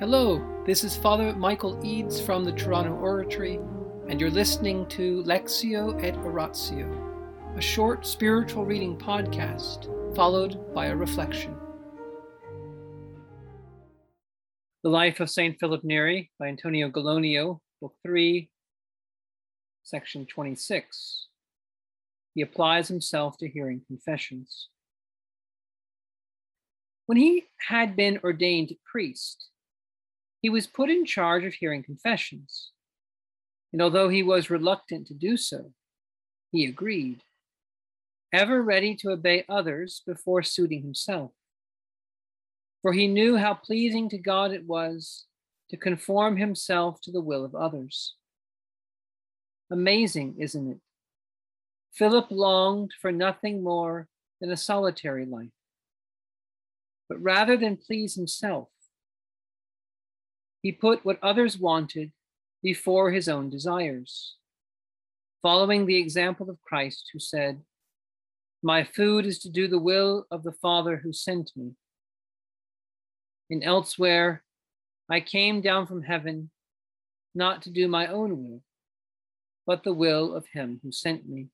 Hello, this is Father Michael Eades from the Toronto Oratory, and you're listening to Lectio et Oratio, a short spiritual reading podcast followed by a reflection. The Life of St. Philip Neri by Antonio Gallonio, Book 3, Section 26. He applies himself to hearing confessions. When he had been ordained priest, he was put in charge of hearing confessions. And although he was reluctant to do so, he agreed, ever ready to obey others before suiting himself. For he knew how pleasing to God it was to conform himself to the will of others. Amazing, isn't it? Philip longed for nothing more than a solitary life. But rather than please himself, he put what others wanted before his own desires, following the example of Christ, who said, My food is to do the will of the Father who sent me. And elsewhere, I came down from heaven not to do my own will, but the will of him who sent me.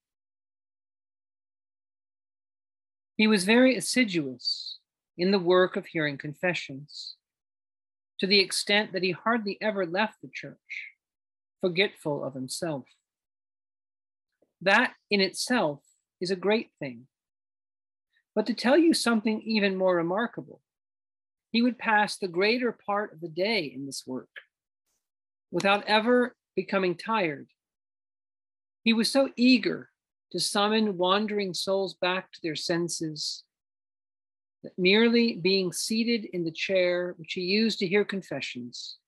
He was very assiduous in the work of hearing confessions to the extent that he hardly ever left the church, forgetful of himself. That in itself is a great thing. But to tell you something even more remarkable, he would pass the greater part of the day in this work without ever becoming tired. He was so eager to summon wandering souls back to their senses that merely being seated in the chair which he used to hear confessions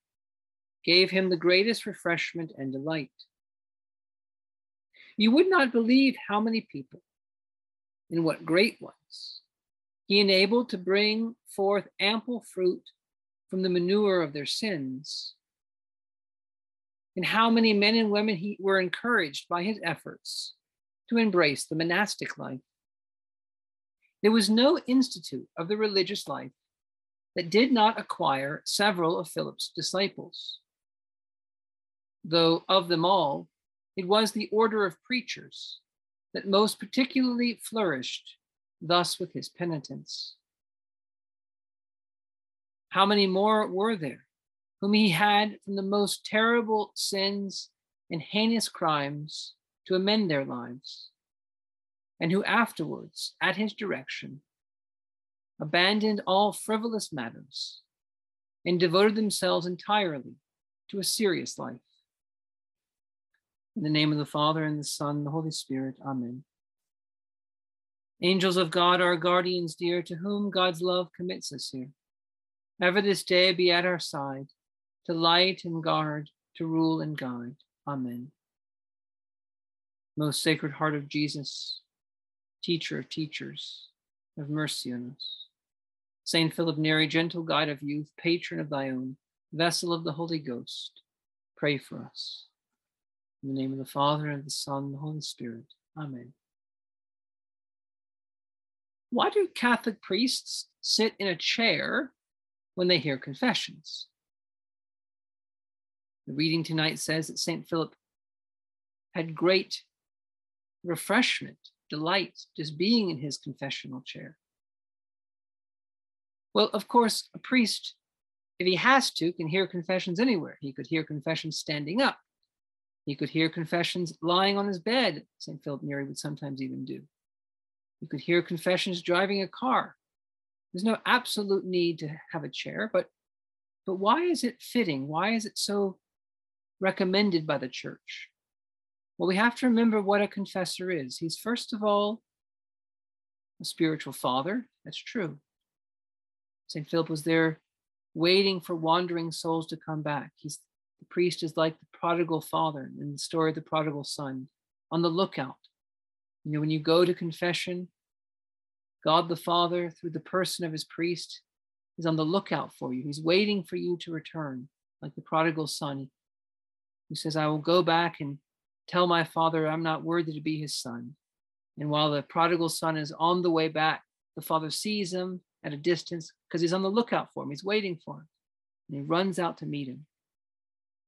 gave him the greatest refreshment and delight. You would not believe how many people, and what great ones, he enabled to bring forth ample fruit from the manure of their sins, and how many men and women he were encouraged by his efforts to embrace the monastic life. There was no institute of the religious life that did not acquire several of Philip's disciples. Though of them all, it was the order of preachers that most particularly flourished thus with his penitents. How many more were there whom he had from the most terrible sins and heinous crimes to amend their lives? And who afterwards, at his direction, abandoned all frivolous matters and devoted themselves entirely to a serious life. In the name of the Father, and the Son, and the Holy Spirit, Amen. Angels of God, our guardians dear, to whom God's love commits us here, ever this day be at our side, to light and guard, to rule and guide. Amen. Most Sacred Heart of Jesus, teacher of teachers, have mercy on us. Saint Philip Neri, gentle guide of youth, patron of thy own, vessel of the Holy Ghost, pray for us. In the name of the Father, and the Son, and the Holy Spirit. Amen. Why do Catholic priests sit in a chair when they hear confessions? The reading tonight says that St. Philip had great refreshment delight just being in his confessional chair. Well, of course, a priest, if he has to, can hear confessions anywhere. He could hear confessions standing up. He could hear confessions lying on his bed, St. Philip Neri would sometimes even do. You could hear confessions driving a car. There's no absolute need to have a chair, but but why is it fitting? Why is it so recommended by the church? Well, we have to remember what a confessor is. He's first of all a spiritual father. That's true. St. Philip was there waiting for wandering souls to come back. He's the priest is like the prodigal father in the story of the prodigal son, on the lookout. You know, when you go to confession, God the Father, through the person of his priest, is on the lookout for you. He's waiting for you to return, like the prodigal son He says, I will go back and Tell my father I'm not worthy to be his son. And while the prodigal son is on the way back, the father sees him at a distance because he's on the lookout for him. He's waiting for him. And he runs out to meet him.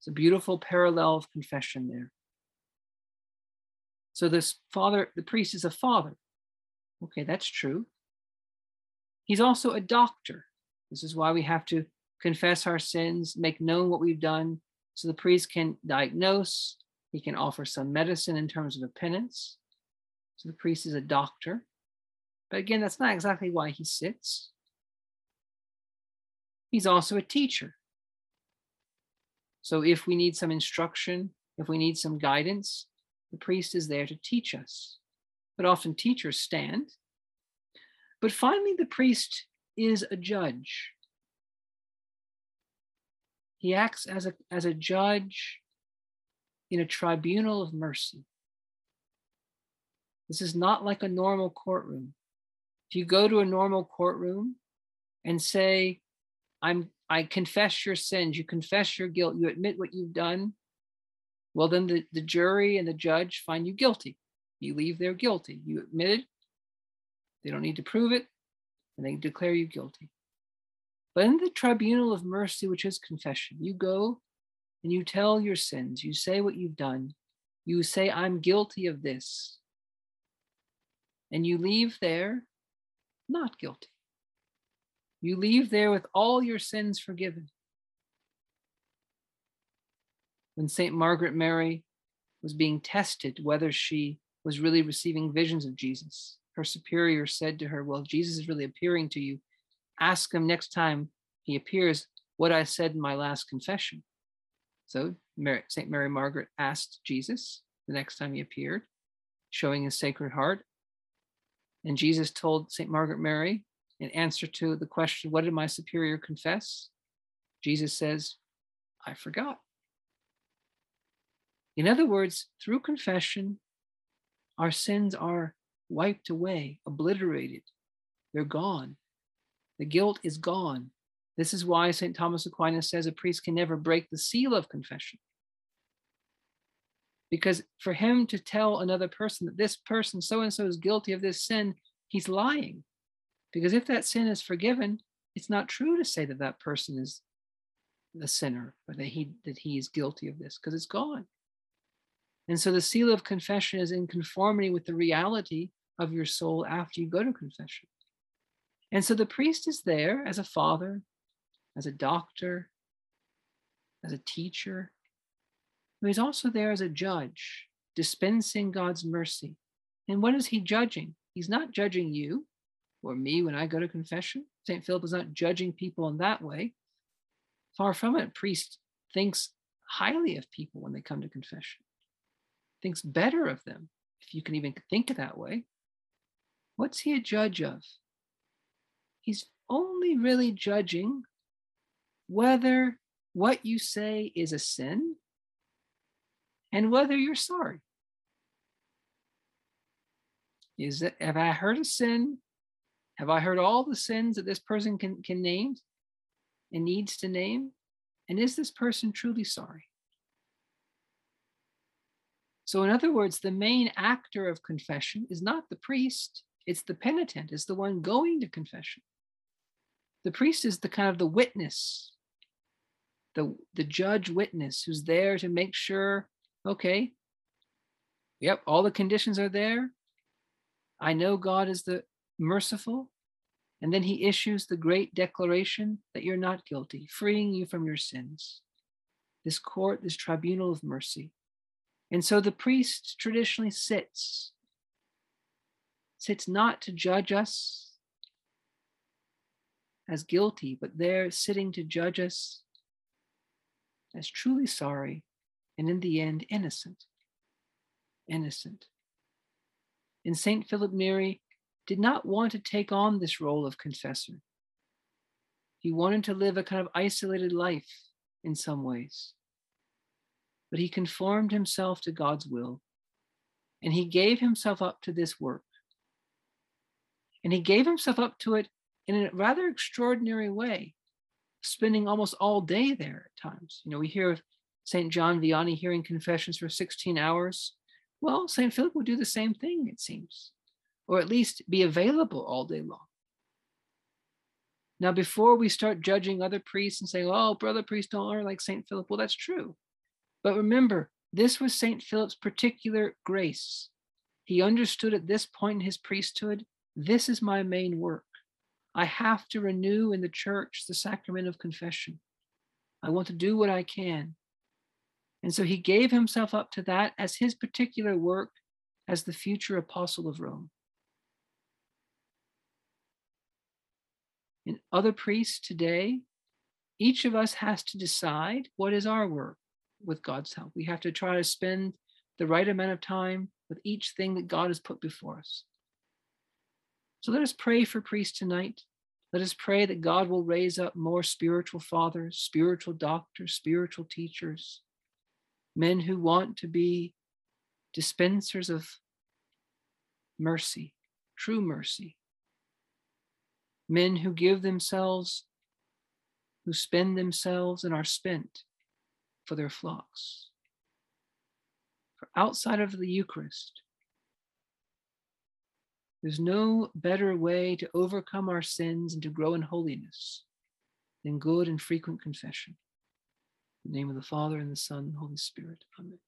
It's a beautiful parallel of confession there. So this father, the priest is a father. Okay, that's true. He's also a doctor. This is why we have to confess our sins, make known what we've done, so the priest can diagnose, he can offer some medicine in terms of a penance. So the priest is a doctor. But again, that's not exactly why he sits. He's also a teacher. So if we need some instruction, if we need some guidance, the priest is there to teach us. But often teachers stand. But finally, the priest is a judge. He acts as a, as a judge in a tribunal of mercy. This is not like a normal courtroom. If you go to a normal courtroom and say, I'm I confess your sins, you confess your guilt, you admit what you've done, well, then the, the jury and the judge find you guilty. You leave there guilty. You admitted, they don't need to prove it, and they declare you guilty. But in the tribunal of mercy, which is confession, you go and you tell your sins. You say what you've done. You say, I'm guilty of this. And you leave there not guilty. You leave there with all your sins forgiven. When St. Margaret Mary was being tested whether she was really receiving visions of Jesus, her superior said to her, Well, Jesus is really appearing to you ask him next time he appears what I said in my last confession. So St. Mary Margaret asked Jesus the next time he appeared, showing his sacred heart. And Jesus told St. Margaret Mary, in answer to the question, What did my superior confess? Jesus says, I forgot. In other words, through confession, our sins are wiped away, obliterated. They're gone. The guilt is gone. This is why St. Thomas Aquinas says a priest can never break the seal of confession. Because for him to tell another person that this person, so and so, is guilty of this sin, he's lying. Because if that sin is forgiven, it's not true to say that that person is the sinner or that he that he is guilty of this because it's gone. And so the seal of confession is in conformity with the reality of your soul after you go to confession. And so the priest is there as a father, as a doctor, as a teacher, but he's also there as a judge, dispensing God's mercy. And what is he judging? He's not judging you or me when I go to confession. St. Philip is not judging people in that way. Far from it. A Priest thinks highly of people when they come to confession, thinks better of them, if you can even think that way. What's he a judge of? he's only really judging whether what you say is a sin and whether you're sorry. Is that have I heard a sin? Have I heard all the sins that this person can, can name and needs to name? And is this person truly sorry? So, in other words, the main actor of confession is not the priest, it's the penitent, it's the one going to confession the priest is the kind of the witness the the judge witness who's there to make sure okay yep all the conditions are there. I know god is the merciful. And then he issues the great declaration that you're not guilty freeing you from your sins. This court this tribunal of mercy. And so the priest traditionally sits sits not to judge us as guilty, but there sitting to judge us as truly sorry and in the end innocent. Innocent. And St. Philip Neri did not want to take on this role of confessor. He wanted to live a kind of isolated life in some ways. But he conformed himself to God's will and he gave himself up to this work. And he gave himself up to it in a rather extraordinary way, spending almost all day there at times. You know, we hear of St. John Vianney hearing confessions for 16 hours. Well, St. Philip would do the same thing, it seems, or at least be available all day long. Now, before we start judging other priests and saying, oh, brother priests don't learn like St. Philip, well, that's true. But remember, this was St. Philip's particular grace. He understood at this point in his priesthood, this is my main work. I have to renew in the church the sacrament of confession. I want to do what I can. And so he gave himself up to that as his particular work as the future apostle of Rome. In other priests today, each of us has to decide what is our work with God's help. We have to try to spend the right amount of time with each thing that God has put before us. So let us pray for priests tonight. Let us pray that God will raise up more spiritual fathers, spiritual doctors, spiritual teachers, men who want to be dispensers of mercy, true mercy, men who give themselves, who spend themselves and are spent for their flocks. For outside of the Eucharist, there's no better way to overcome our sins and to grow in holiness than good and frequent confession. In the name of the Father, and the Son, and the Holy Spirit. Amen.